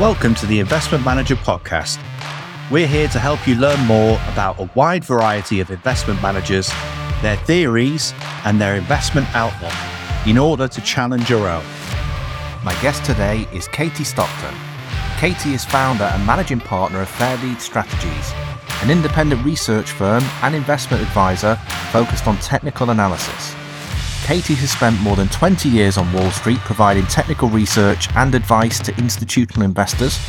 Welcome to the Investment Manager Podcast. We're here to help you learn more about a wide variety of investment managers, their theories, and their investment outlook in order to challenge your own. My guest today is Katie Stockton. Katie is founder and managing partner of Fairlead Strategies, an independent research firm and investment advisor focused on technical analysis. Katie has spent more than 20 years on Wall Street providing technical research and advice to institutional investors.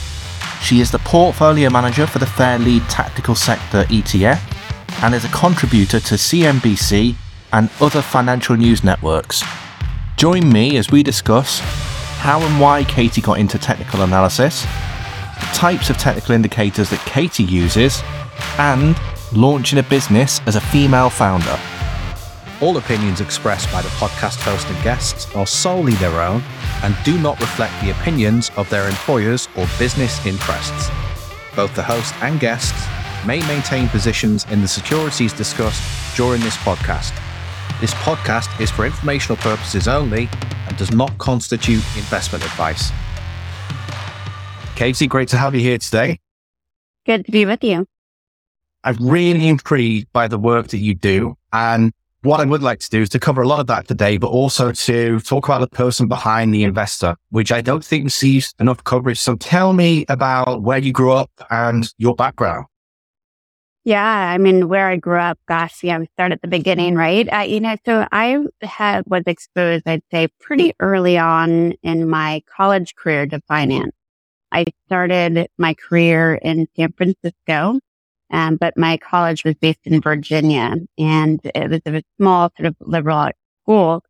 She is the portfolio manager for the Fairlead Tactical Sector ETF and is a contributor to CNBC and other financial news networks. Join me as we discuss how and why Katie got into technical analysis, the types of technical indicators that Katie uses, and launching a business as a female founder. All opinions expressed by the podcast host and guests are solely their own and do not reflect the opinions of their employers or business interests. Both the host and guests may maintain positions in the securities discussed during this podcast. This podcast is for informational purposes only and does not constitute investment advice. Katie, great to have you here today. Good to be with you. I'm really intrigued by the work that you do and what I would like to do is to cover a lot of that today, but also to talk about the person behind the investor, which I don't think receives enough coverage. So tell me about where you grew up and your background. Yeah, I mean, where I grew up, gosh, yeah, we start at the beginning, right? Uh, you know, so I had was exposed, I'd say, pretty early on in my college career to finance. I started my career in San Francisco um, but my college was based in Virginia and it was a small sort of liberal school.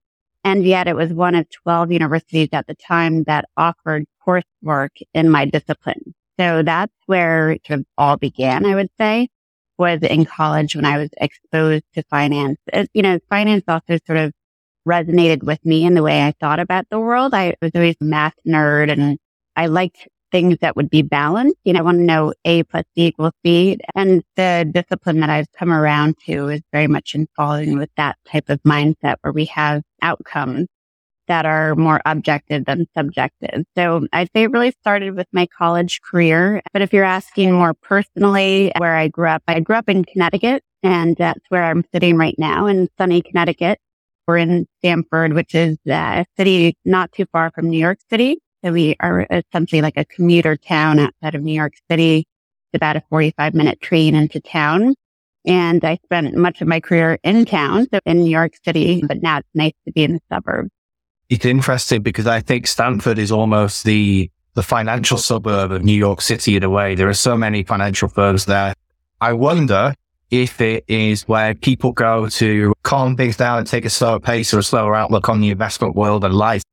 And yet it was one of 12 universities at the time that offered coursework in my discipline. So that's where it sort of all began, I would say, was in college when I was exposed to finance. It, you know, finance also sort of resonated with me in the way I thought about the world. I was always a math nerd and I liked things that would be balanced. You know, I want to know A plus B equals C. And the discipline that I've come around to is very much in following with that type of mindset where we have outcomes that are more objective than subjective. So I'd say it really started with my college career. But if you're asking more personally where I grew up, I grew up in Connecticut and that's where I'm sitting right now in sunny Connecticut. We're in Stamford, which is a city not too far from New York City. So we are essentially like a commuter town outside of New York City. It's about a 45 minute train into town. And I spent much of my career in town, so in New York City, but now it's nice to be in the suburbs. It's interesting because I think Stamford is almost the the financial suburb of New York City in a way. There are so many financial firms there. I wonder if it is where people go to calm things down and take a slower pace or a slower outlook on the investment world and life.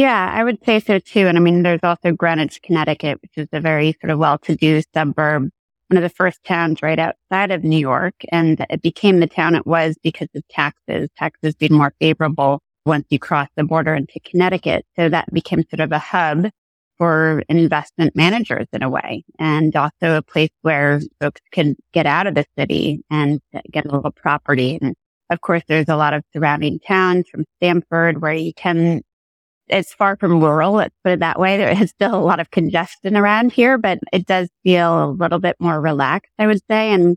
Yeah, I would say so too. And I mean, there's also Greenwich, Connecticut, which is a very sort of well-to-do suburb, one of the first towns right outside of New York. And it became the town it was because of taxes, taxes being more favorable once you cross the border into Connecticut. So that became sort of a hub for investment managers in a way and also a place where folks can get out of the city and get a little property. And of course, there's a lot of surrounding towns from Stamford where you can it's far from rural. Let's put it that way. There is still a lot of congestion around here, but it does feel a little bit more relaxed, I would say. And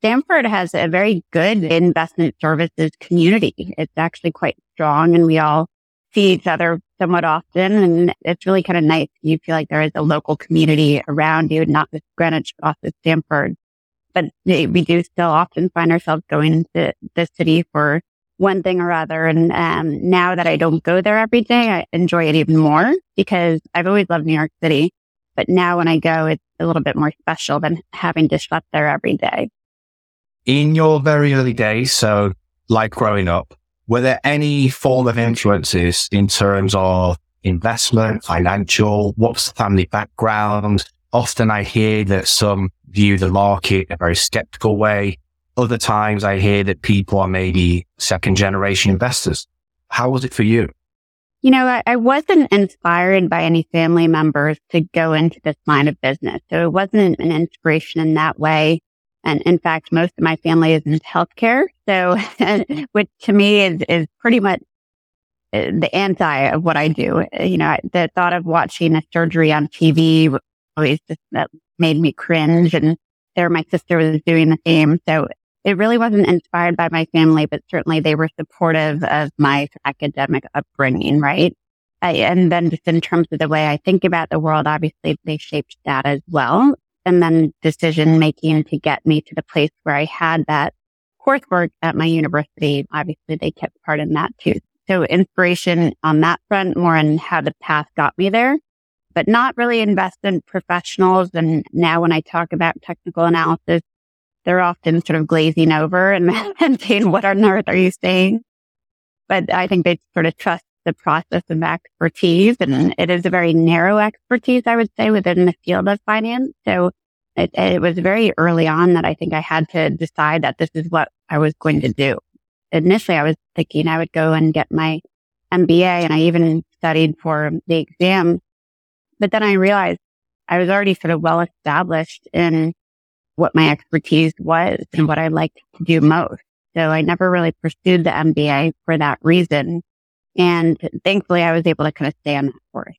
Stamford has a very good investment services community. It's actually quite strong and we all see each other somewhat often. And it's really kind of nice. You feel like there is a local community around you, not just Greenwich, but also Stamford. But we do still often find ourselves going to the city for one thing or other. And um, now that I don't go there every day, I enjoy it even more because I've always loved New York City. But now when I go, it's a little bit more special than having to schlep there every day. In your very early days, so like growing up, were there any form of influences in terms of investment, financial? What's the family background? Often I hear that some view the market in a very skeptical way. Other times I hear that people are maybe second generation investors. How was it for you? You know, I, I, wasn't inspired by any family members to go into this line of business. So it wasn't an inspiration in that way. And in fact, most of my family is in healthcare. So, which to me is, is pretty much uh, the anti of what I do. You know, the thought of watching a surgery on TV always just that made me cringe. And there my sister was doing the same. So it really wasn't inspired by my family, but certainly they were supportive of my academic upbringing, right? I, and then just in terms of the way I think about the world, obviously they shaped that as well. And then decision making to get me to the place where I had that coursework at my university. Obviously they kept part in that too. So inspiration on that front, more on how the path got me there, but not really invest in professionals. And now when I talk about technical analysis, they're often sort of glazing over and, and saying, what on earth are you saying? But I think they sort of trust the process of expertise. And it is a very narrow expertise, I would say, within the field of finance. So it, it was very early on that I think I had to decide that this is what I was going to do. Initially, I was thinking I would go and get my MBA and I even studied for the exam. But then I realized I was already sort of well established in what my expertise was and what I liked to do most. So I never really pursued the MBA for that reason. And thankfully I was able to kind of stay on that course.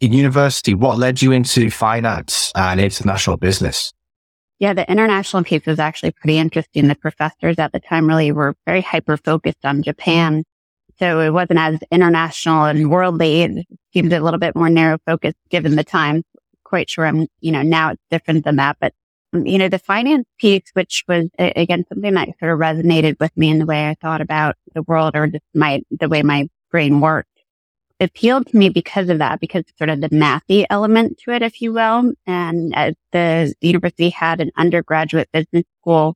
In university, what led you into finance and international business? Yeah, the international piece was actually pretty interesting. The professors at the time really were very hyper focused on Japan. So it wasn't as international and worldly. It seemed a little bit more narrow focused given the time. Quite sure I'm, you know, now it's different than that, but you know, the finance piece, which was again something that sort of resonated with me in the way I thought about the world or just my, the way my brain worked, appealed to me because of that, because sort of the mathy element to it, if you will. And as the university had an undergraduate business school,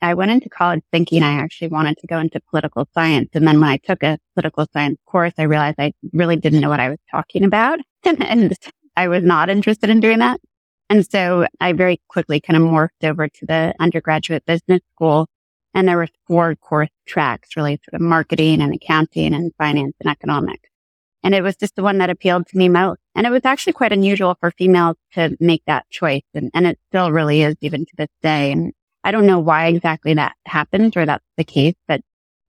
I went into college thinking I actually wanted to go into political science. And then when I took a political science course, I realized I really didn't know what I was talking about. and I was not interested in doing that. And so I very quickly kind of morphed over to the undergraduate business school. And there were four course tracks, really sort of marketing and accounting and finance and economics. And it was just the one that appealed to me most. And it was actually quite unusual for females to make that choice. And, and it still really is even to this day. And I don't know why exactly that happened or that's the case, but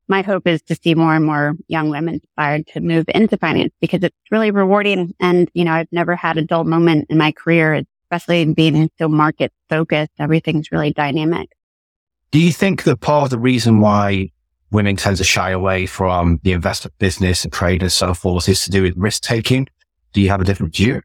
my hope is to see more and more young women inspired to move into finance because it's really rewarding. And, you know, I've never had a dull moment in my career. It's especially in being so market focused, everything's really dynamic. Do you think that part of the reason why women tend to shy away from the investment business and trade and so forth is to do with risk taking? Do you have a different view?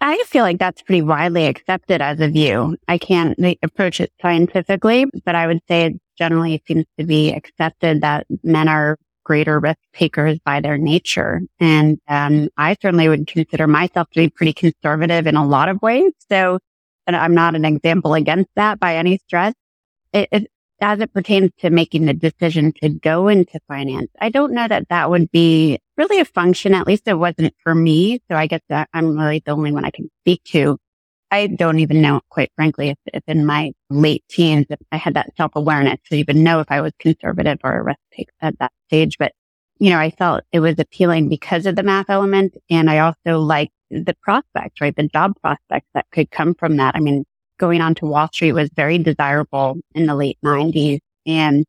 I feel like that's pretty widely accepted as a view. I can't approach it scientifically, but I would say it generally seems to be accepted that men are greater risk takers by their nature. And um, I certainly would consider myself to be pretty conservative in a lot of ways. So, and I'm not an example against that by any stretch. It, it, as it pertains to making the decision to go into finance, I don't know that that would be really a function. At least it wasn't for me. So I guess that I'm really the only one I can speak to. I don't even know, quite frankly, if, if in my late teens, if I had that self awareness to even know if I was conservative or a risk taker at that stage. But, you know, I felt it was appealing because of the math element. And I also liked the prospects, right? The job prospects that could come from that. I mean, going on to Wall Street was very desirable in the late nineties. And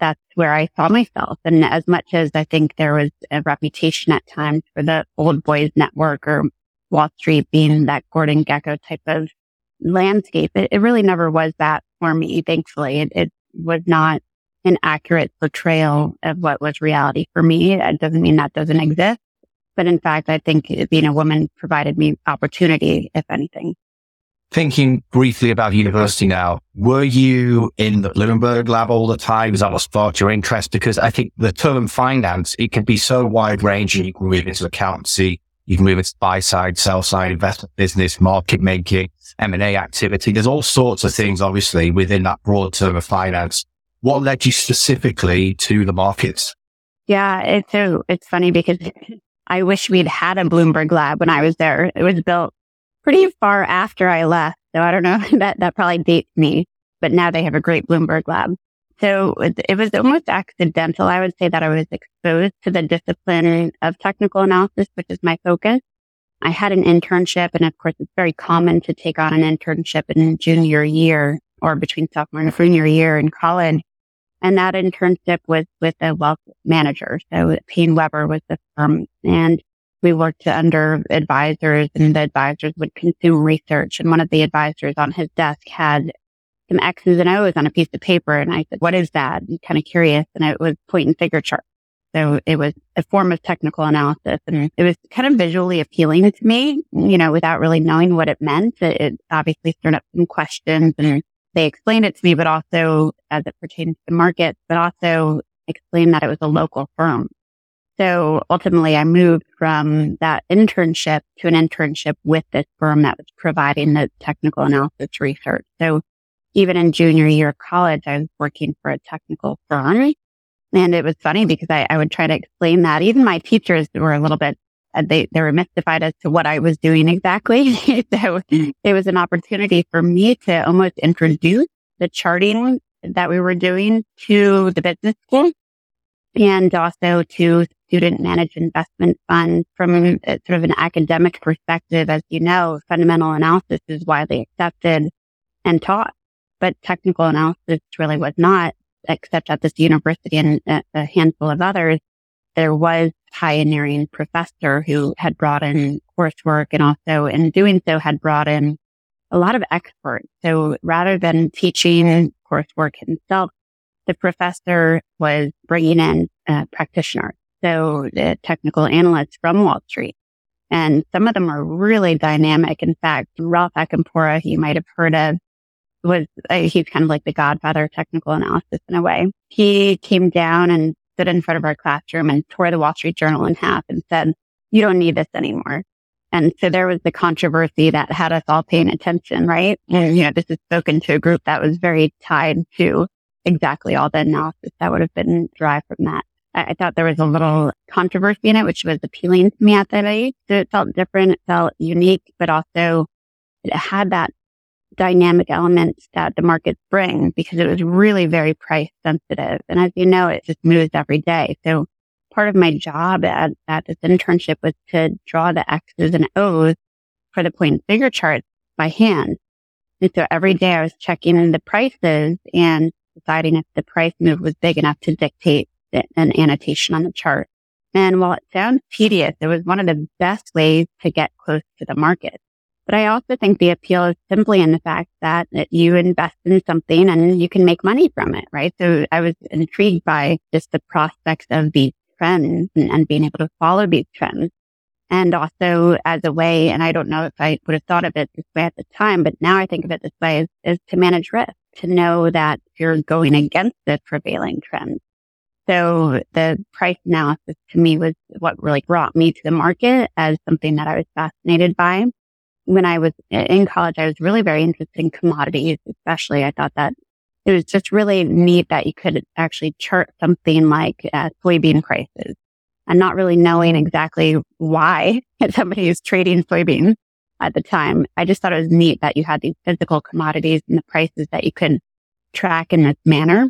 that's where I saw myself. And as much as I think there was a reputation at times for the old boys network or Wall Street being that Gordon Gekko type of landscape. It, it really never was that for me. Thankfully, it, it, was not an accurate portrayal of what was reality for me. It doesn't mean that doesn't exist. But in fact, I think being a woman provided me opportunity, if anything. Thinking briefly about university now, were you in the Bloomberg lab all the time? Is that what sparked your interest? Because I think the term finance, it can be so wide ranging. You can move into accountancy, you can move into buy side, sell side, investment business, market making, M&A activity. There's all sorts of things, obviously, within that broad term of finance. What led you specifically to the markets? Yeah, it's so it's funny because I wish we'd had a Bloomberg lab when I was there. It was built pretty far after I left. So I don't know that that probably dates me, but now they have a great Bloomberg lab. So it was almost accidental. I would say that I was exposed to the discipline of technical analysis, which is my focus. I had an internship and of course it's very common to take on an internship in junior year or between sophomore and junior year in college. And that internship was with a wealth manager. So PaineWebber was the firm. And we worked under advisors and the advisors would consume research. And one of the advisors on his desk had some X's and O's on a piece of paper. And I said, what is that? I'm kind of curious. And it was point and figure chart. So it was a form of technical analysis and mm. it was kind of visually appealing to me, mm. you know, without really knowing what it meant. It, it obviously stirred up some questions and mm-hmm. they explained it to me, but also as it pertains to the market, but also explained that it was a local firm. So ultimately I moved from that internship to an internship with this firm that was providing the technical analysis research. So even in junior year of college, I was working for a technical firm and it was funny because I, I would try to explain that. Even my teachers were a little bit, uh, they, they were mystified as to what I was doing exactly. so it was an opportunity for me to almost introduce the charting that we were doing to the business school and also to student managed investment funds from uh, sort of an academic perspective. As you know, fundamental analysis is widely accepted and taught, but technical analysis really was not except at this university and a handful of others, there was pioneering professor who had brought in coursework and also in doing so had brought in a lot of experts. So rather than teaching coursework himself, the professor was bringing in uh, practitioners. So the technical analysts from Wall Street. And some of them are really dynamic. In fact, Ralph Acampora, you might have heard of, was, uh, he's kind of like the godfather of technical analysis in a way. He came down and stood in front of our classroom and tore the Wall Street Journal in half and said, you don't need this anymore. And so there was the controversy that had us all paying attention, right? And, you know, this is spoken to a group that was very tied to exactly all the analysis that would have been derived from that. I, I thought there was a little controversy in it, which was appealing to me at that age. So it felt different. It felt unique, but also it had that dynamic elements that the markets bring because it was really very price sensitive. And as you know, it just moves every day. So part of my job at, at this internship was to draw the X's and O's for the point figure charts by hand. And so every day I was checking in the prices and deciding if the price move was big enough to dictate an annotation on the chart. And while it sounds tedious, it was one of the best ways to get close to the market. But I also think the appeal is simply in the fact that you invest in something and you can make money from it, right? So I was intrigued by just the prospects of these trends and, and being able to follow these trends. And also as a way, and I don't know if I would have thought of it this way at the time, but now I think of it this way is, is to manage risk, to know that you're going against the prevailing trend. So the price analysis to me was what really brought me to the market as something that I was fascinated by when I was in college, I was really very interested in commodities, especially. I thought that it was just really neat that you could actually chart something like uh, soybean prices and not really knowing exactly why somebody is trading soybeans at the time. I just thought it was neat that you had these physical commodities and the prices that you could track in this manner.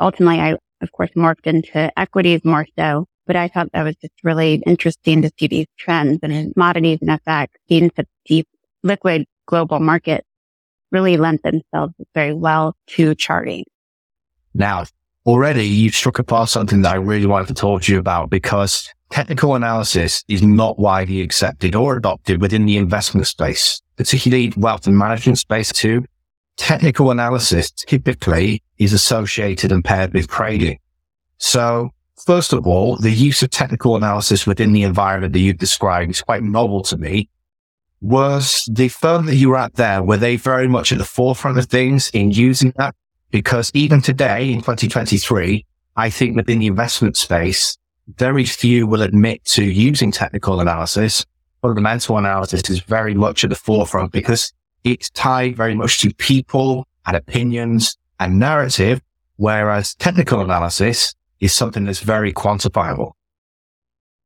Ultimately, I, of course, morphed into equities more so. But I thought that was just really interesting to see these trends and commodities and FX being such deep liquid global market really lent themselves very well to charting. Now, already you've struck upon something that I really wanted to talk to you about because technical analysis is not widely accepted or adopted within the investment space, particularly wealth and management space too. Technical analysis typically is associated and paired with trading. So First of all, the use of technical analysis within the environment that you've described is quite novel to me. Was the firm that you were at there, were they very much at the forefront of things in using that? Because even today in 2023, I think within the investment space, very few will admit to using technical analysis. Fundamental analysis is very much at the forefront because it's tied very much to people and opinions and narrative. Whereas technical analysis is something that's very quantifiable.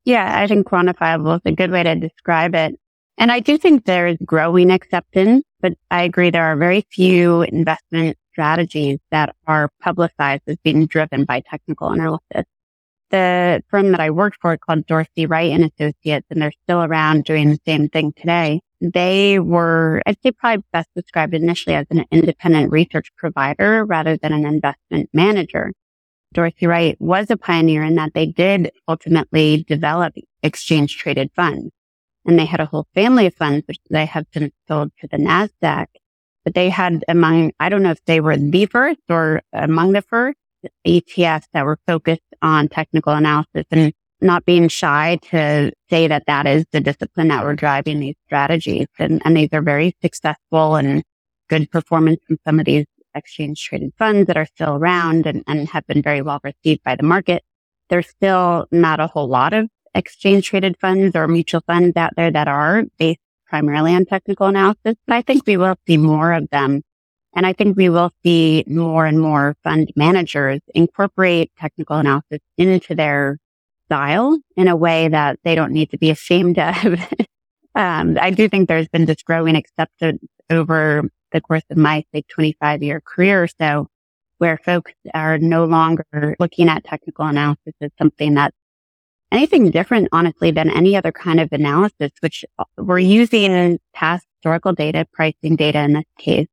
Yeah, I think quantifiable is a good way to describe it. And I do think there is growing acceptance, but I agree there are very few investment strategies that are publicized as being driven by technical analysis. The firm that I worked for called Dorsey Wright and Associates, and they're still around doing the same thing today. They were, I'd say probably best described initially as an independent research provider rather than an investment manager. Dorsey Wright was a pioneer in that they did ultimately develop exchange traded funds. And they had a whole family of funds, which they have since sold to the NASDAQ. But they had among, I don't know if they were the first or among the first ETFs that were focused on technical analysis and not being shy to say that that is the discipline that we're driving these strategies. And, and these are very successful and good performance from some of these exchange traded funds that are still around and, and have been very well received by the market. There's still not a whole lot of exchange traded funds or mutual funds out there that are based primarily on technical analysis, but I think we will see more of them. And I think we will see more and more fund managers incorporate technical analysis into their style in a way that they don't need to be ashamed of. um, I do think there's been this growing acceptance over the course of my, say, 25 year career or so, where folks are no longer looking at technical analysis as something that's anything different, honestly, than any other kind of analysis, which uh, we're using past historical data, pricing data in this case,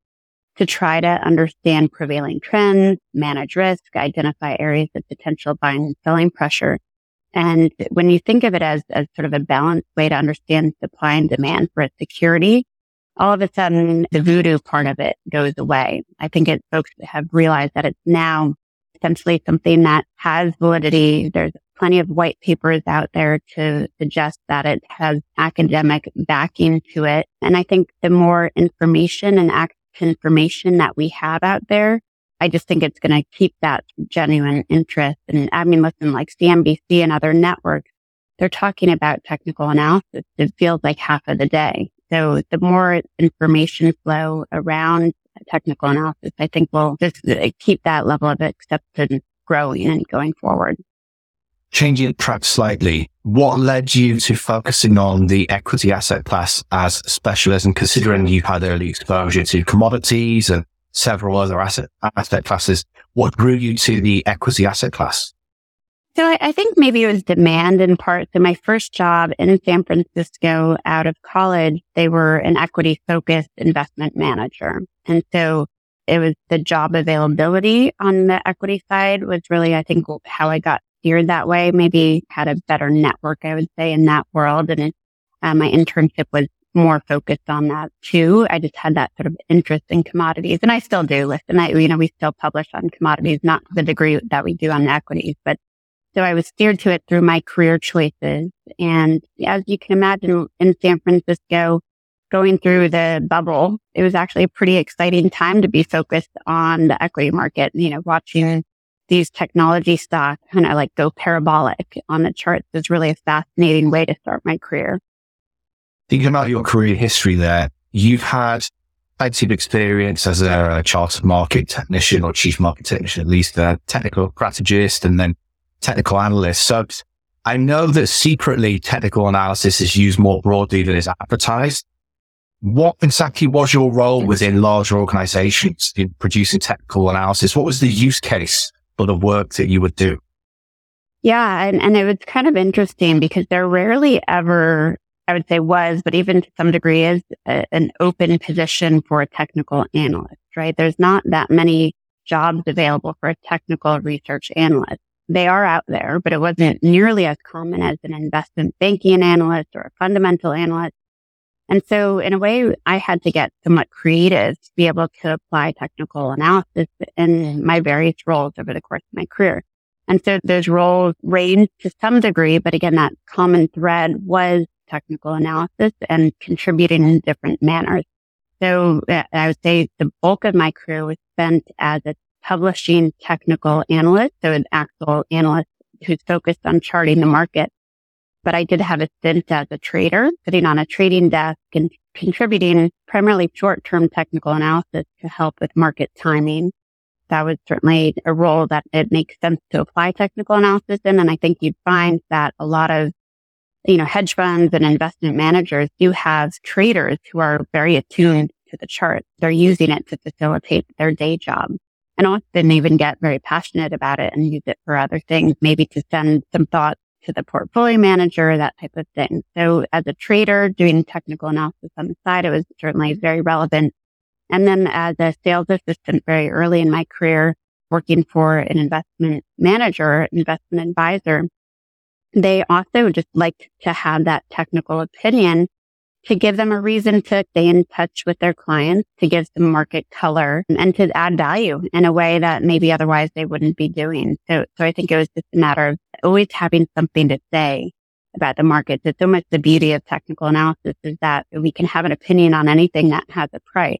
to try to understand prevailing trends, manage risk, identify areas of potential buying and selling pressure. And when you think of it as, as sort of a balanced way to understand supply and demand for a security, all of a sudden the voodoo part of it goes away. I think it, folks have realized that it's now essentially something that has validity. There's plenty of white papers out there to suggest that it has academic backing to it. And I think the more information and active information that we have out there, I just think it's going to keep that genuine interest. And I mean, listen, like CNBC and other networks, they're talking about technical analysis. It feels like half of the day. So the more information flow around technical analysis, I think will just uh, keep that level of acceptance growing and going forward. Changing track slightly, what led you to focusing on the equity asset class as specialism, considering you had early exposure to commodities and several other asset asset classes? What drew you to the equity asset class? So I, I, think maybe it was demand in part. So my first job in San Francisco out of college, they were an equity focused investment manager. And so it was the job availability on the equity side was really, I think, how I got steered that way. Maybe had a better network, I would say, in that world. And it, uh, my internship was more focused on that too. I just had that sort of interest in commodities and I still do listen. I, you know, we still publish on commodities, not the degree that we do on equities, but so I was steered to it through my career choices. And as you can imagine in San Francisco, going through the bubble, it was actually a pretty exciting time to be focused on the equity market, you know, watching these technology stocks kind of like go parabolic on the charts is really a fascinating way to start my career. Thinking about your career history there, you've had plenty of experience as a chartered market technician or chief market technician, at least a technical strategist, and then technical analysts. So I know that secretly technical analysis is used more broadly than is advertised. What exactly was your role within larger organizations in producing technical analysis? What was the use case for the work that you would do? Yeah. And, and it was kind of interesting because there rarely ever, I would say was, but even to some degree is a, an open position for a technical analyst, right? There's not that many jobs available for a technical research analyst they are out there, but it wasn't nearly as common as an investment banking analyst or a fundamental analyst. And so in a way, I had to get somewhat creative to be able to apply technical analysis in my various roles over the course of my career. And so those roles ranged to some degree, but again, that common thread was technical analysis and contributing in different manners. So uh, I would say the bulk of my career was spent as a publishing technical analyst, so an actual analyst who's focused on charting the market. But I did have a stint as a trader, sitting on a trading desk and contributing primarily short-term technical analysis to help with market timing. That was certainly a role that it makes sense to apply technical analysis in. And I think you'd find that a lot of, you know, hedge funds and investment managers do have traders who are very attuned to the chart. They're using it to facilitate their day job and often even get very passionate about it and use it for other things, maybe to send some thoughts to the portfolio manager, that type of thing. So as a trader doing technical analysis on the side, it was certainly very relevant. And then as a sales assistant very early in my career, working for an investment manager, investment advisor, they also just like to have that technical opinion to give them a reason to stay in touch with their clients, to give some market color and to add value in a way that maybe otherwise they wouldn't be doing. So, so I think it was just a matter of always having something to say about the market. It's so much the beauty of technical analysis is that we can have an opinion on anything that has a price.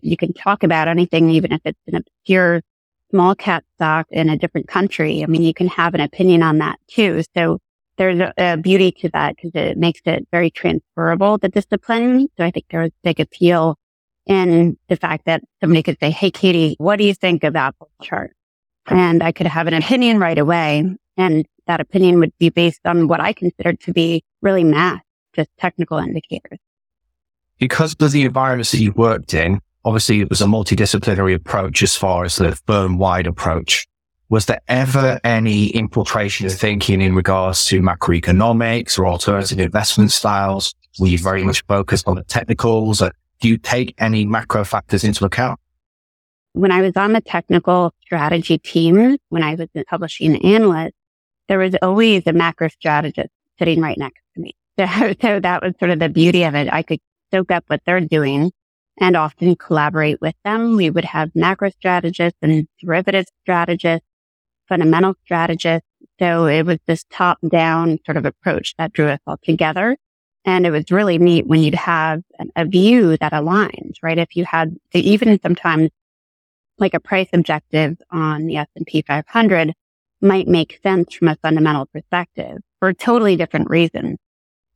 You can talk about anything, even if it's an obscure small cap stock in a different country. I mean, you can have an opinion on that too. So there's a, a beauty to that because it makes it very transferable, the discipline. So I think there there's big appeal in the fact that somebody could say, Hey, Katie, what do you think about the chart? And I could have an opinion right away. And that opinion would be based on what I considered to be really math, just technical indicators. Because of the environments that you worked in, obviously it was a multidisciplinary approach as far as the firm wide approach. Was there ever any infiltration of thinking in regards to macroeconomics or alternative investment styles? Were you very much focused on the technicals? Do you take any macro factors into account? When I was on the technical strategy team, when I was a publishing analyst, there was always a macro strategist sitting right next to me. So, so that was sort of the beauty of it. I could soak up what they're doing and often collaborate with them. We would have macro strategists and derivative strategists, fundamental strategist. So it was this top down sort of approach that drew us all together. And it was really neat when you'd have a view that aligned, right? If you had even sometimes like a price objective on the S&P 500 might make sense from a fundamental perspective for totally different reasons.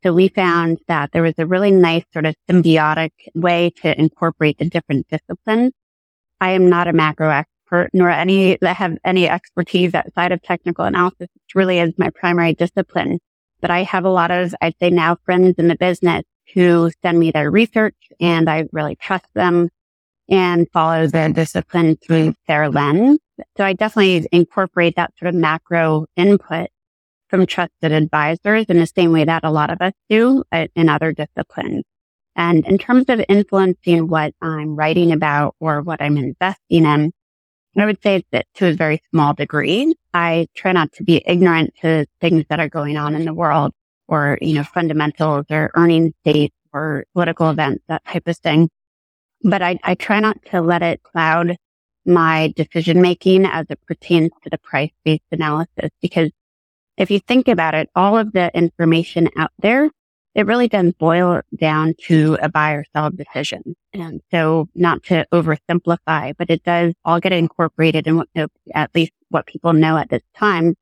So we found that there was a really nice sort of symbiotic way to incorporate the different disciplines. I am not a macro expert nor any that have any expertise outside of technical analysis. It really is my primary discipline. But I have a lot of, I'd say now friends in the business who send me their research and I really trust them and follow the discipline through their lens. So I definitely incorporate that sort of macro input from trusted advisors in the same way that a lot of us do uh, in other disciplines. And in terms of influencing what I'm writing about or what I'm investing in, I would say that to a very small degree. I try not to be ignorant to things that are going on in the world or, you know, fundamentals or earnings dates or political events, that type of thing. But I, I try not to let it cloud my decision making as it pertains to the price based analysis because if you think about it, all of the information out there, it really does boil down to a buy or sell decision. And so not to oversimplify, but it does all get incorporated in what, at least what people know at this time.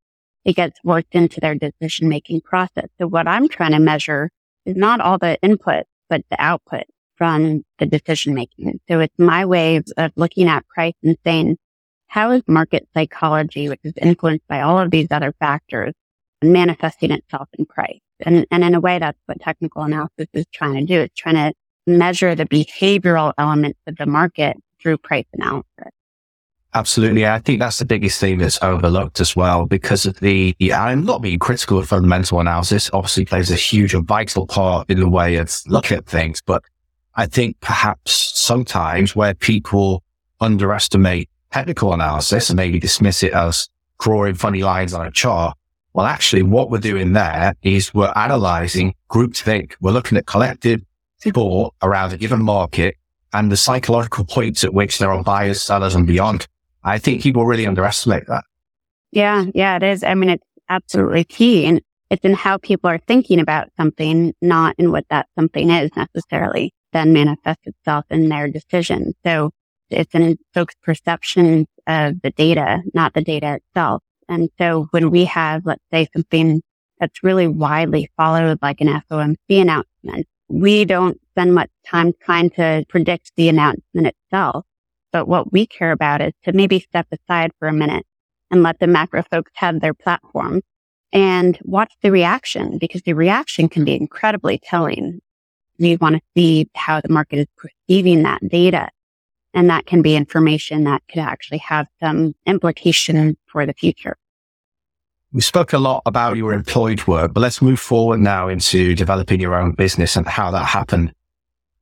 It gets worked into their decision making process. So what I'm trying to measure is not all the input, but the output from the decision making. So it's my way of, looking at price and saying, how is market psychology, which is influenced by all of these other factors, manifesting itself in price. And, and in a way, that's what technical analysis is trying to do. It's trying to measure the behavioral elements of the market through price analysis. Absolutely. I think that's the biggest thing that's overlooked as well because of the, I'm not being critical of fundamental analysis, obviously plays a huge and vital part in the way of looking at things. But I think perhaps sometimes where people underestimate technical analysis and maybe dismiss it as drawing funny lines on a chart, well, actually, what we're doing there is we're analyzing groupthink. We're looking at collective thought around a given market and the psychological points at which there are buyers, sellers, and beyond. I think people really underestimate that. Yeah, yeah, it is. I mean, it's absolutely key. And it's in how people are thinking about something, not in what that something is necessarily, then manifests itself in their decision. So it's in folks' perceptions of the data, not the data itself. And so when we have, let's say something that's really widely followed, like an FOMC announcement, we don't spend much time trying to predict the announcement itself. But what we care about is to maybe step aside for a minute and let the macro folks have their platform and watch the reaction because the reaction can be incredibly telling. We want to see how the market is perceiving that data and that can be information that could actually have some implication for the future. We spoke a lot about your employed work, but let's move forward now into developing your own business and how that happened.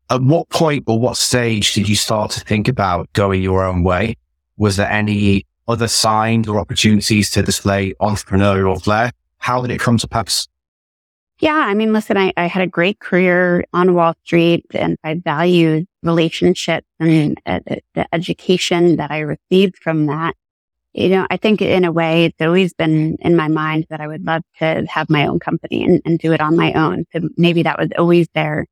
At what point or what stage did you start to think about going your own way? Was there any other signs or opportunities to display entrepreneurial flair? How did it come to pass? Yeah, I mean, listen, I, I had a great career on Wall Street and I valued relationships and uh, the education that I received from that. You know, I think in a way, it's always been in my mind that I would love to have my own company and, and do it on my own. So maybe that was always there,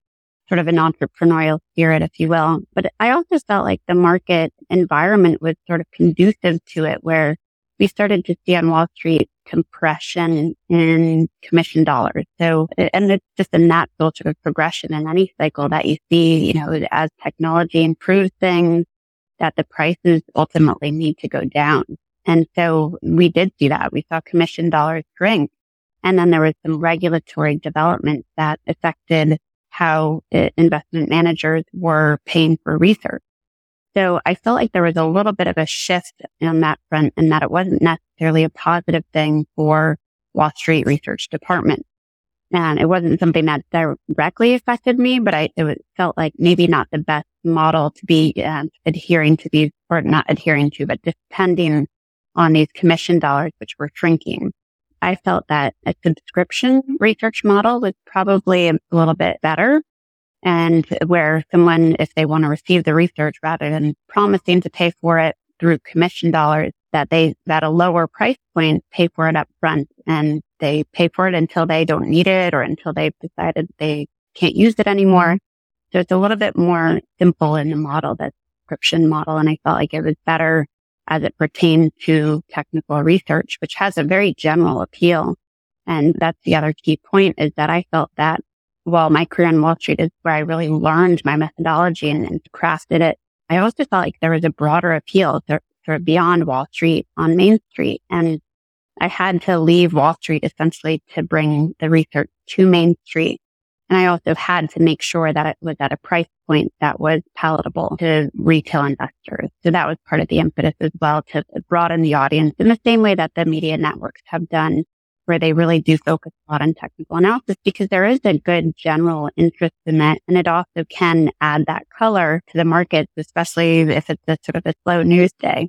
sort of an entrepreneurial spirit, if you will. But I also felt like the market environment was sort of conducive to it, where we started to see on Wall Street compression in commission dollars. So, and it's just a natural sort of progression in any cycle that you see, you know, as technology improves things, that the prices ultimately need to go down. And so we did see that. We saw commission dollars shrink. And then there was some regulatory development that affected how uh, investment managers were paying for research. So I felt like there was a little bit of a shift on that front and that it wasn't necessarily a positive thing for Wall Street research department. And it wasn't something that directly affected me, but I, it was, felt like maybe not the best model to be um, adhering to these or not adhering to, but depending on these commission dollars, which were shrinking. I felt that a subscription research model was probably a little bit better and where someone, if they want to receive the research rather than promising to pay for it through commission dollars, that they, at a lower price point, pay for it up front and they pay for it until they don't need it or until they've decided they can't use it anymore. So it's a little bit more simple in the model, that subscription model. And I felt like it was better as it pertained to technical research, which has a very general appeal. And that's the other key point is that I felt that while my career on Wall Street is where I really learned my methodology and, and crafted it, I also felt like there was a broader appeal of beyond Wall Street on Main Street. And I had to leave Wall Street essentially to bring the research to Main Street. And I also had to make sure that it was at a price point that was palatable to retail investors. So that was part of the impetus as well to broaden the audience in the same way that the media networks have done where they really do focus a lot on technical analysis because there is a good general interest in that. And it also can add that color to the markets, especially if it's a sort of a slow news day.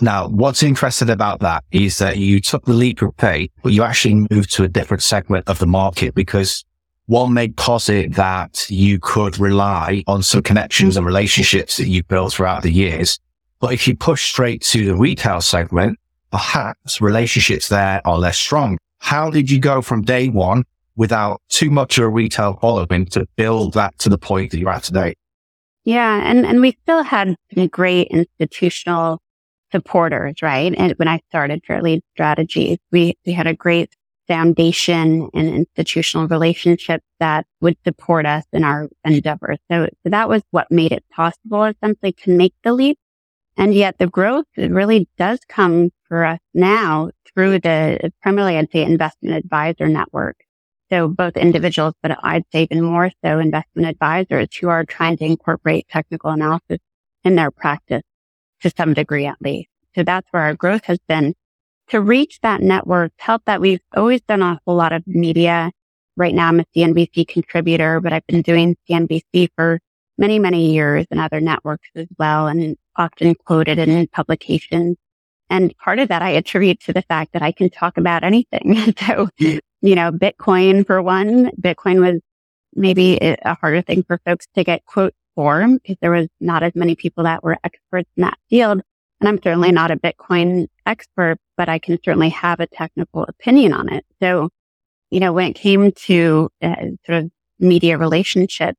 Now, what's interesting about that is that you took the leap of faith, but you actually moved to a different segment of the market because one may posit that you could rely on some connections and relationships that you've built throughout the years. But if you push straight to the retail segment, perhaps relationships there are less strong. How did you go from day one without too much of a retail following to build that to the point that you're at today? Yeah. And, and we still had great institutional supporters, right? And when I started Fairlead Strategies, we, we had a great foundation and institutional relationships that would support us in our endeavors. So, so that was what made it possible essentially to make the leap. And yet the growth really does come for us now through the primarily, I'd say investment advisor network. So both individuals, but I'd say even more so investment advisors who are trying to incorporate technical analysis in their practice to some degree at least. So that's where our growth has been to reach that network, help that we've always done a whole lot of media. Right now I'm a CNBC contributor, but I've been doing CNBC for many, many years and other networks as well, and often quoted in publications. And part of that I attribute to the fact that I can talk about anything. so, you know, Bitcoin for one, Bitcoin was maybe a harder thing for folks to get quotes for because there was not as many people that were experts in that field. And I'm certainly not a Bitcoin expert, but I can certainly have a technical opinion on it. So, you know, when it came to uh, sort of media relationships,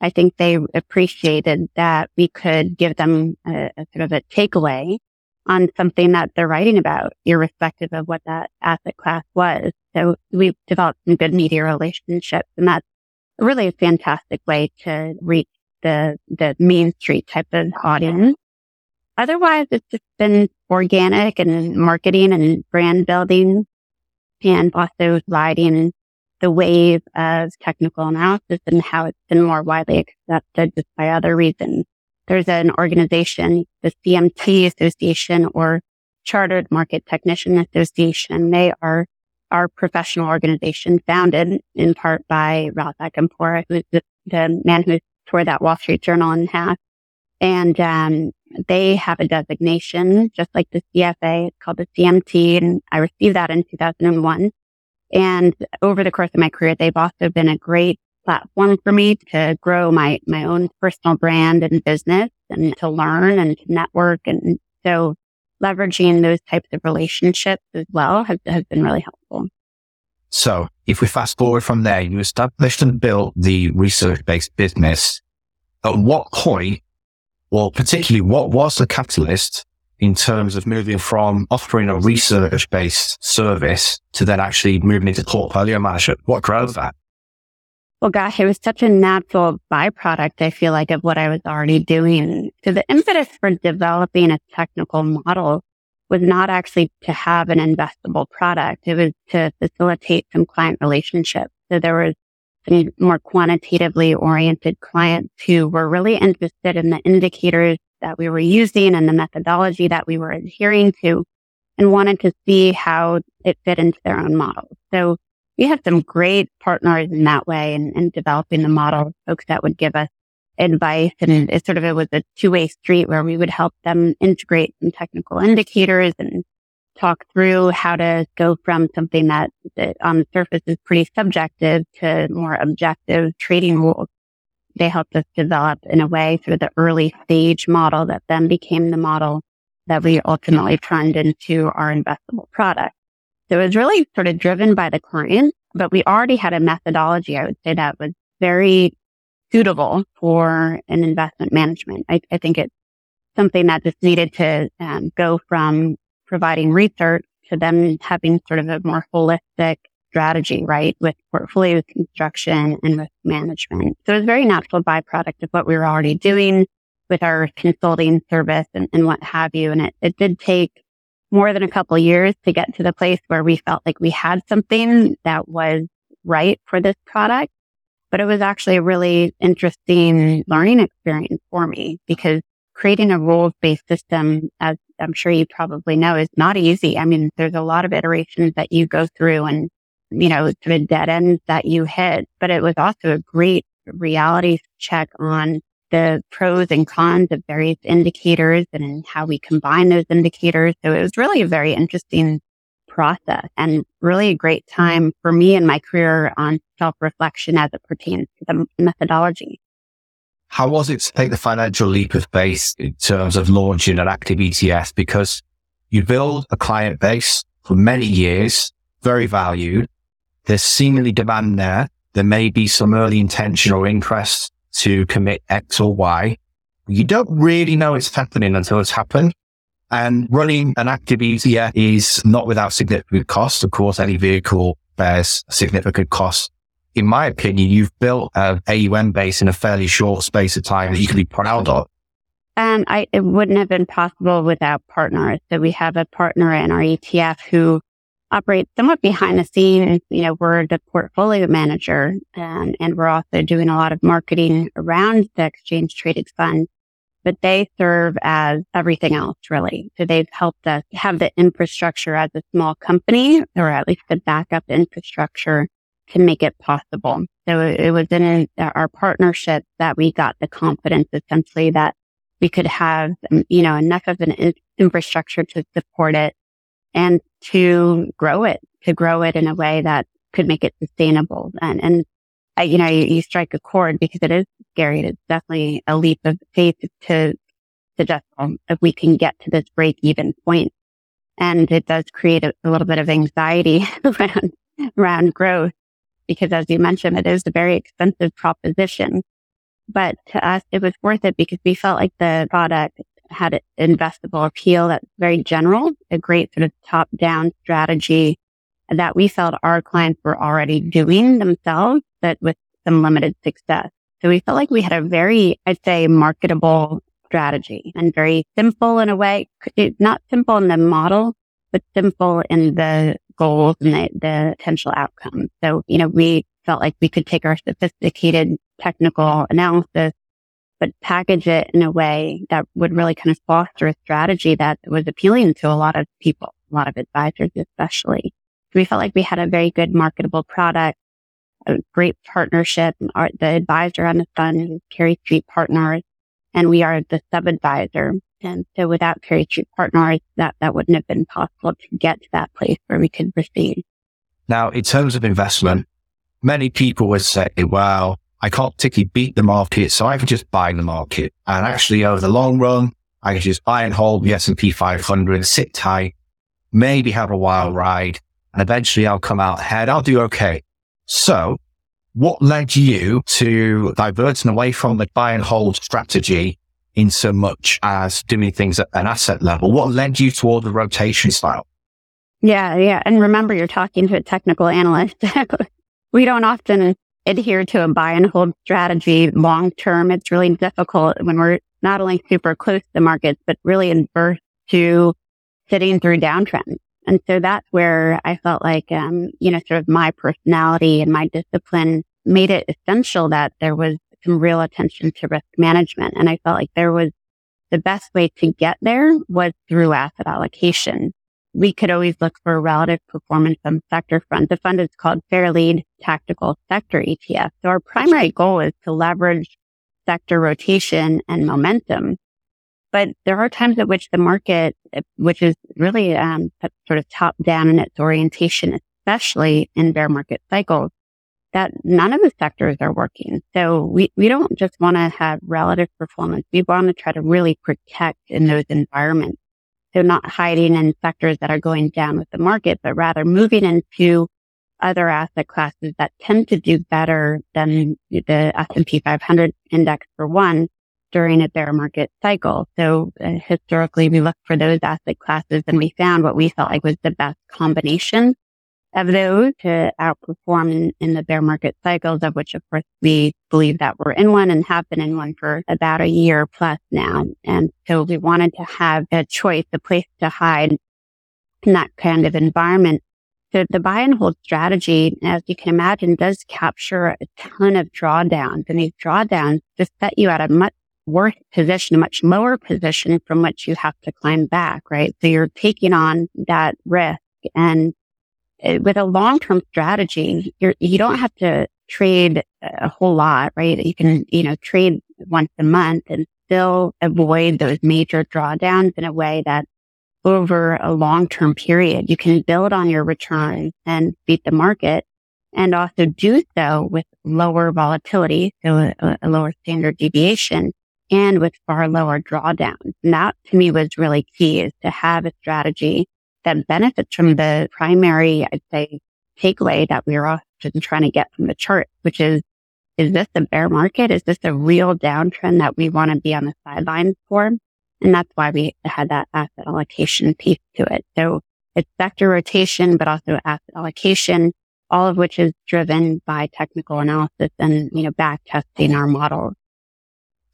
I think they appreciated that we could give them a, a sort of a takeaway on something that they're writing about, irrespective of what that asset class was. So we've developed some good media relationships and that's really a fantastic way to reach the, the main street type of audience. Otherwise, it's just been organic and marketing and brand building and also riding the wave of technical analysis and how it's been more widely accepted just by other reasons. There's an organization, the CMT Association or Chartered Market Technician Association. They are our professional organization founded in part by Ralph Acampora, who's the, the man who tore that Wall Street Journal in half. And um, they have a designation, just like the CFA. It's called the CMT, and I received that in 2001. And over the course of my career, they've also been a great platform for me to grow my, my own personal brand and business and to learn and to network. And so leveraging those types of relationships as well has, has been really helpful. So if we fast forward from there, you established and built the research based business. At what point, or particularly what was the catalyst in terms of moving from offering a research based service to then actually moving into portfolio management? What drove that? Well, gosh, it was such a natural byproduct, I feel like, of what I was already doing. So the impetus for developing a technical model was not actually to have an investable product. It was to facilitate some client relationships. So there was some more quantitatively oriented clients who were really interested in the indicators that we were using and the methodology that we were adhering to and wanted to see how it fit into their own model. So we had some great partners in that way and, and developing the model, folks that would give us advice. And it sort of, it was a two way street where we would help them integrate some technical indicators and talk through how to go from something that, that on the surface is pretty subjective to more objective trading rules. They helped us develop in a way of the early stage model that then became the model that we ultimately turned into our investable product. So it was really sort of driven by the client, but we already had a methodology, I would say that was very suitable for an investment management. I, I think it's something that just needed to um, go from providing research to them having sort of a more holistic strategy, right? With portfolio construction and risk management. So it was a very natural byproduct of what we were already doing with our consulting service and, and what have you. And it, it did take more than a couple years to get to the place where we felt like we had something that was right for this product. But it was actually a really interesting learning experience for me because creating a rules based system, as I'm sure you probably know, is not easy. I mean, there's a lot of iterations that you go through and, you know, of dead ends that you hit, but it was also a great reality check on the pros and cons of various indicators and how we combine those indicators. So it was really a very interesting process and really a great time for me in my career on self reflection as it pertains to the methodology. How was it to take the financial leap of faith in terms of launching an active ETF? Because you build a client base for many years, very valued. There's seemingly demand there. There may be some early intention or interest to commit X or Y. You don't really know it's happening until it's happened. And running an active ETF is not without significant cost. Of course, any vehicle bears significant cost. In my opinion, you've built an AUM base in a fairly short space of time that you can be proud of. And I, it wouldn't have been possible without partners. So we have a partner in our ETF who operate somewhat behind the scenes. You know, we're the portfolio manager and, and we're also doing a lot of marketing around the exchange traded fund, but they serve as everything else really. So they've helped us have the infrastructure as a small company or at least the backup infrastructure to make it possible. So it was in our partnership that we got the confidence essentially that we could have, you know, enough of an infrastructure to support it and to grow it, to grow it in a way that could make it sustainable. And, and I, you know, you, you strike a chord because it is scary. It's definitely a leap of faith to suggest um, if we can get to this break even point. And it does create a, a little bit of anxiety around, around growth because as you mentioned, it is a very expensive proposition. But to us, it was worth it because we felt like the product had an investable appeal that's very general, a great sort of top down strategy that we felt our clients were already doing themselves, but with some limited success. So we felt like we had a very, I'd say, marketable strategy and very simple in a way, not simple in the model, but simple in the goals and the, the potential outcomes. So, you know, we felt like we could take our sophisticated technical analysis but package it in a way that would really kind of foster a strategy that was appealing to a lot of people, a lot of advisors, especially. We felt like we had a very good marketable product, a great partnership. Our, the advisor on the fund, is Cary Street Partners, and we are the sub advisor. And so without Cary Street Partners, that, that wouldn't have been possible to get to that place where we could proceed. Now, in terms of investment, many people would say, well, I can't particularly beat the market, so I can just buy the market. And actually, over the long run, I can just buy and hold the S&P 500, sit tight, maybe have a wild ride, and eventually I'll come out ahead. I'll do okay. So what led you to diverting away from the buy and hold strategy in so much as doing things at an asset level? What led you toward the rotation style? Yeah, yeah. And remember, you're talking to a technical analyst. we don't often adhere to a buy and hold strategy long term. It's really difficult when we're not only super close to the markets, but really adverse to sitting through downtrends. And so that's where I felt like, um, you know, sort of my personality and my discipline made it essential that there was some real attention to risk management. And I felt like there was the best way to get there was through asset allocation we could always look for relative performance on sector funds. The fund is called Fairlead Tactical Sector ETF. So our primary goal is to leverage sector rotation and momentum. But there are times at which the market, which is really um, sort of top down in its orientation, especially in bear market cycles, that none of the sectors are working. So we, we don't just want to have relative performance. We want to try to really protect in those environments. So not hiding in sectors that are going down with the market, but rather moving into other asset classes that tend to do better than the S&P 500 index for one during a bear market cycle. So uh, historically, we looked for those asset classes and we found what we felt like was the best combination of those to outperform in, in, the bear market cycles, of which, of course, we believe that we're in one and have been in one for about a year plus now. And so we wanted to have a choice, a place to hide in that kind of environment. So the buy and hold strategy, as you can imagine, does capture a ton of drawdowns and these drawdowns just set you at a much worse position, a much lower position from which you have to climb back, right? So you're taking on that risk and Uh, with a long-term strategy, you're, you don't have to trade a whole lot, right? You can, you know, trade once a month and still avoid those major drawdowns in a way that over a long-term period, you can build on your returns and beat the market and also do so with lower volatility, so a, a lower standard deviation and with far lower drawdowns. And that to me was really key is to have a strategy that benefits from the primary, I'd say, takeaway that we are often trying to get from the chart, which is, is this a bear market? Is this a real downtrend that we want to be on the sidelines for? And that's why we had that asset allocation piece to it. So it's sector rotation, but also asset allocation, all of which is driven by technical analysis and, you know, back testing our models.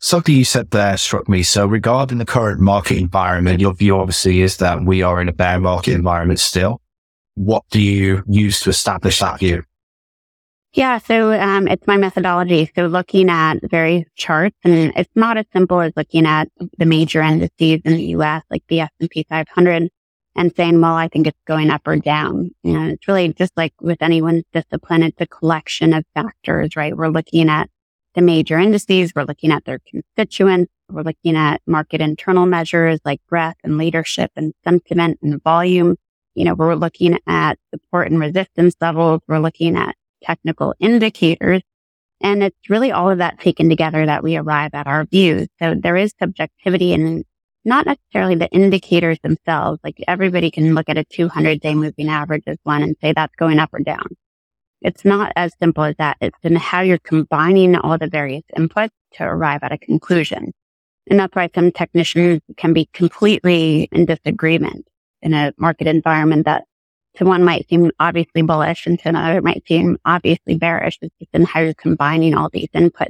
Something you said there struck me. So regarding the current market environment, your view obviously is that we are in a bear market environment still. What do you use to establish that view? Yeah, so um, it's my methodology. So looking at various charts, and it's not as simple as looking at the major indices in the U.S., like the S&P 500, and saying, well, I think it's going up or down. You know, it's really just like with anyone's discipline, it's a collection of factors, right? We're looking at the major indices. We're looking at their constituents. We're looking at market internal measures like breadth and leadership and sentiment and volume. You know, we're looking at support and resistance levels. We're looking at technical indicators. And it's really all of that taken together that we arrive at our views. So there is subjectivity and not necessarily the indicators themselves. Like everybody can look at a 200 day moving average as one and say that's going up or down. It's not as simple as that. It's in how you're combining all the various inputs to arrive at a conclusion. And that's why some technicians can be completely in disagreement in a market environment that to one might seem obviously bullish and to another might seem obviously bearish. It's just in how you're combining all these inputs.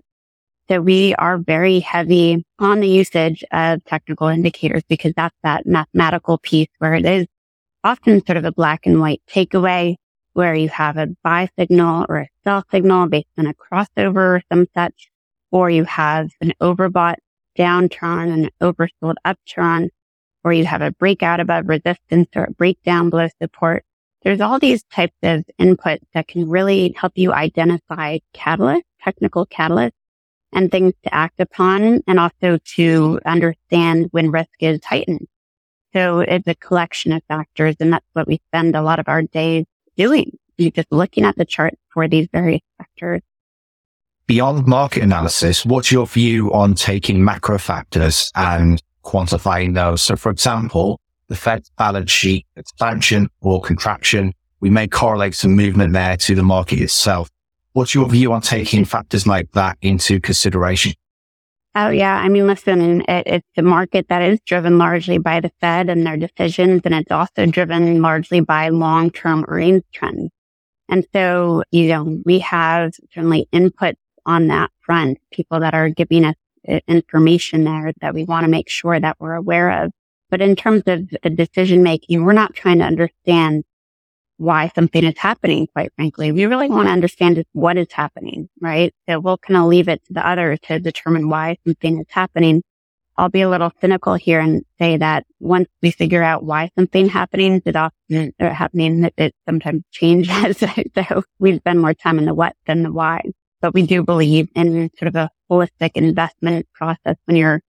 So we are very heavy on the usage of technical indicators because that's that mathematical piece where it is often sort of a black and white takeaway where you have a buy signal or a sell signal based on a crossover or some such, or you have an overbought downturn and an oversold upturn, or you have a breakout above resistance or a breakdown below support. There's all these types of inputs that can really help you identify catalysts, technical catalysts and things to act upon and also to understand when risk is heightened. So it's a collection of factors and that's what we spend a lot of our days doing. You're just looking at the chart for these various factors. Beyond market analysis, what's your view on taking macro factors and quantifying those? So for example, the Fed's balance sheet expansion or contraction, we may correlate some movement there to the market itself. What's your view on taking factors like that into consideration? Oh, yeah. I mean, listen, it, it's the market that is driven largely by the Fed and their decisions, and it's also driven largely by long term earnings trends. And so, you know, we have certainly input on that front, people that are giving us uh, information there that we want to make sure that we're aware of. But in terms of the decision making, we're not trying to understand why something is happening, quite frankly. We really want to understand what is happening, right? So we'll kind of leave it to the other to determine why something is happening. I'll be a little cynical here and say that once we figure out why something happening, it often uh, happening, it, it sometimes changes. so we spend more time in the what than the why. But we do believe in sort of a holistic investment process when you're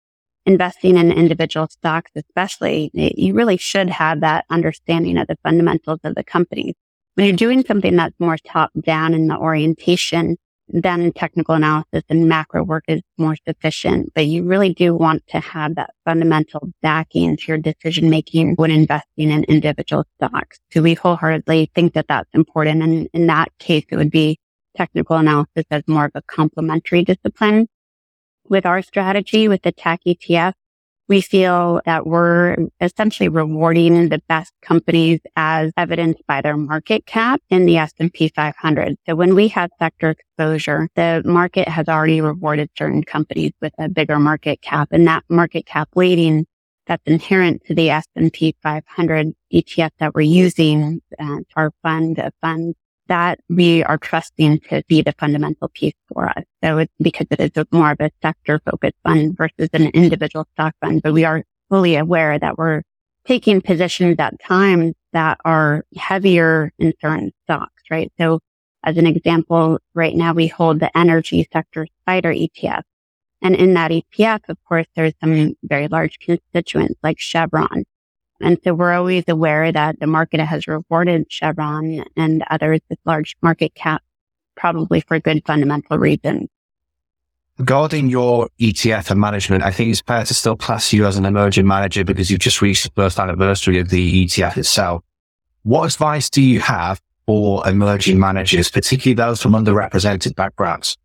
investing in individual stocks, especially, eh, you really should have that understanding of the fundamentals of the company. When you're doing something that's more top down in the orientation, then technical analysis and macro work is more sufficient, but you really do want to have that fundamental backing to your decision making when investing in individual stocks. So we wholeheartedly think that that's important. And in that case, it would be technical analysis as more of a complementary discipline with our strategy with the TACK ETF, we feel that we're essentially rewarding the best companies as evidenced by their market cap in the S&P 500. So when we have sector exposure, the market has already rewarded certain companies with a bigger market cap and that market cap weighting that's inherent to the S&P 500 ETF that we're using uh, our fund, a fund that we are trusting to be the fundamental piece for us. So it's because it is more of a sector focused fund versus an individual stock fund, but we are fully aware that we're taking positions at times that are heavier in certain stocks, right? So as an example, right now we hold the energy sector SPDR ETF. And in that ETF, of course, there's some very large constituents like Chevron, and so we're always aware that the market has rewarded Chevron and others with large market cap, probably for good fundamental reasons. Regarding your ETF and management, I think it's fair to still class you as an emerging manager because you've just reached the first anniversary of the ETF itself. What advice do you have for emerging managers, particularly those from underrepresented backgrounds?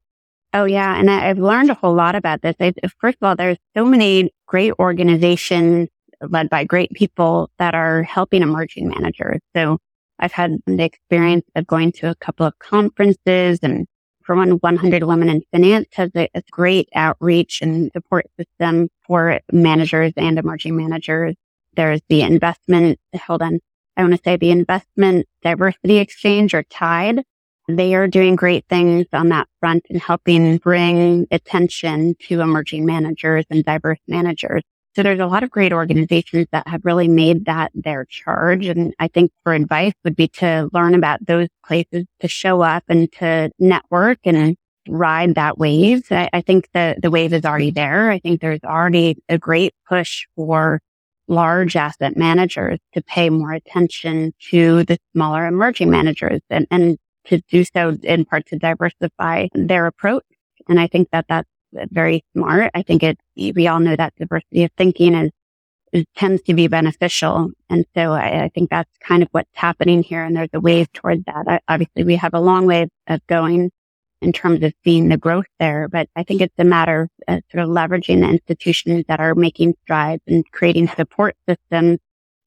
Oh yeah. And I've learned a whole lot about this. first of all, there's so many great organizations led by great people that are helping emerging managers. So I've had the experience of going to a couple of conferences and for one, 100 Women in Finance has a, a great outreach and support system for managers and emerging managers. There's the investment, hold on. I want to say the investment diversity exchange or TIDE. They are doing great things on that front and helping bring attention to emerging managers and diverse managers. So there's a lot of great organizations that have really made that their charge. And I think for advice would be to learn about those places to show up and to network and ride that wave. I, I think the, the wave is already there. I think there's already a great push for large asset managers to pay more attention to the smaller emerging managers and, and to do so in part to diversify their approach. And I think that that's very smart. I think it, we all know that diversity of thinking is, is tends to be beneficial. And so I, I, think that's kind of what's happening here. And there's a wave towards that. I, obviously we have a long way of going in terms of seeing the growth there, but I think it's a matter of uh, sort of leveraging the institutions that are making strides and creating support systems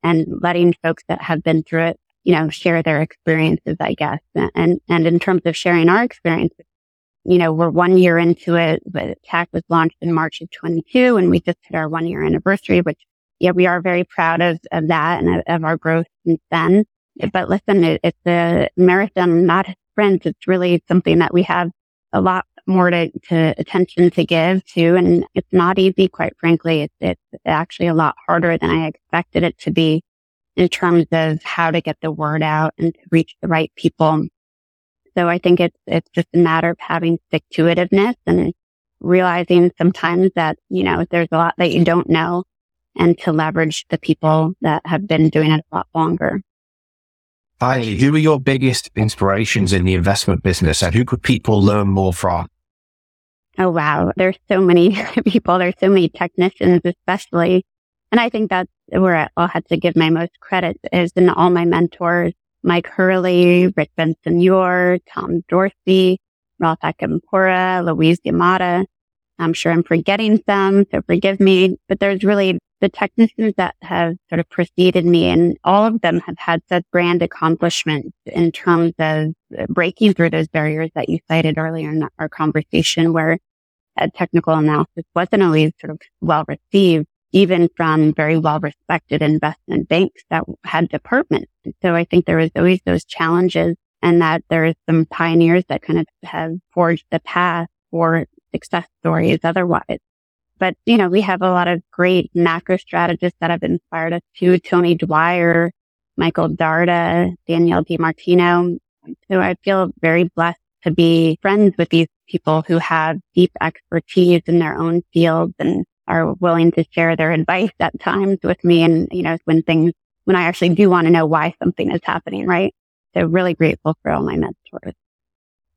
and letting folks that have been through it, you know, share their experiences, I guess. And, and in terms of sharing our experiences, you know, we're one year into it, but TACK was launched in March of 22 and we just hit our one year anniversary, which yeah, we are very proud of, of that and of, of our growth since then. But listen, it, it's a marathon, not a sprint. It's really something that we have a lot more to, to attention to give to. And it's not easy, quite frankly. It's, it's actually a lot harder than I expected it to be in terms of how to get the word out and to reach the right people so I think it's, it's just a matter of having stick to itiveness and realizing sometimes that, you know, there's a lot that you don't know and to leverage the people that have been doing it a lot longer. Finally, who are your biggest inspirations in the investment business and who could people learn more from? Oh, wow. There's so many people. There's so many technicians, especially. And I think that's where I'll have to give my most credit is in all my mentors, Mike Hurley, Rick Vincent Tom Dorsey, Ralph Acampora, Louise Yamada. I'm sure I'm forgetting some, so forgive me, but there's really the technicians that have sort of preceded me and all of them have had such grand accomplishments in terms of breaking through those barriers that you cited earlier in our conversation where a technical analysis wasn't always sort of well received, even from very well respected investment banks that had departments. So I think there was always those challenges and that there is some pioneers that kind of have forged the path for success stories otherwise. But, you know, we have a lot of great macro strategists that have inspired us too. Tony Dwyer, Michael Darda, Danielle DiMartino. So I feel very blessed to be friends with these people who have deep expertise in their own fields and are willing to share their advice at times with me. And, you know, when things, when I actually do want to know why something is happening, right? So really grateful for all my mentors.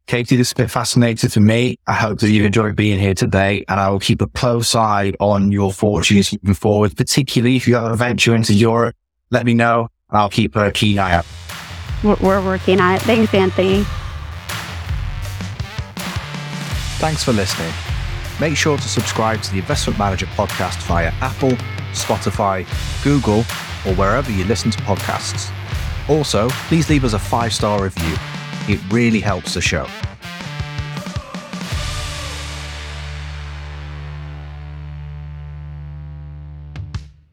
Katie, this has been fascinating for me. I hope that you've enjoyed being here today and I will keep a close eye on your fortunes moving forward, particularly if you have a venture into Europe. Let me know and I'll keep a keen eye out. We're working on it. Thanks, Anthony. Thanks for listening. Make sure to subscribe to the Investment Manager podcast via Apple, Spotify, Google, or wherever you listen to podcasts. Also, please leave us a five star review it really helps the show.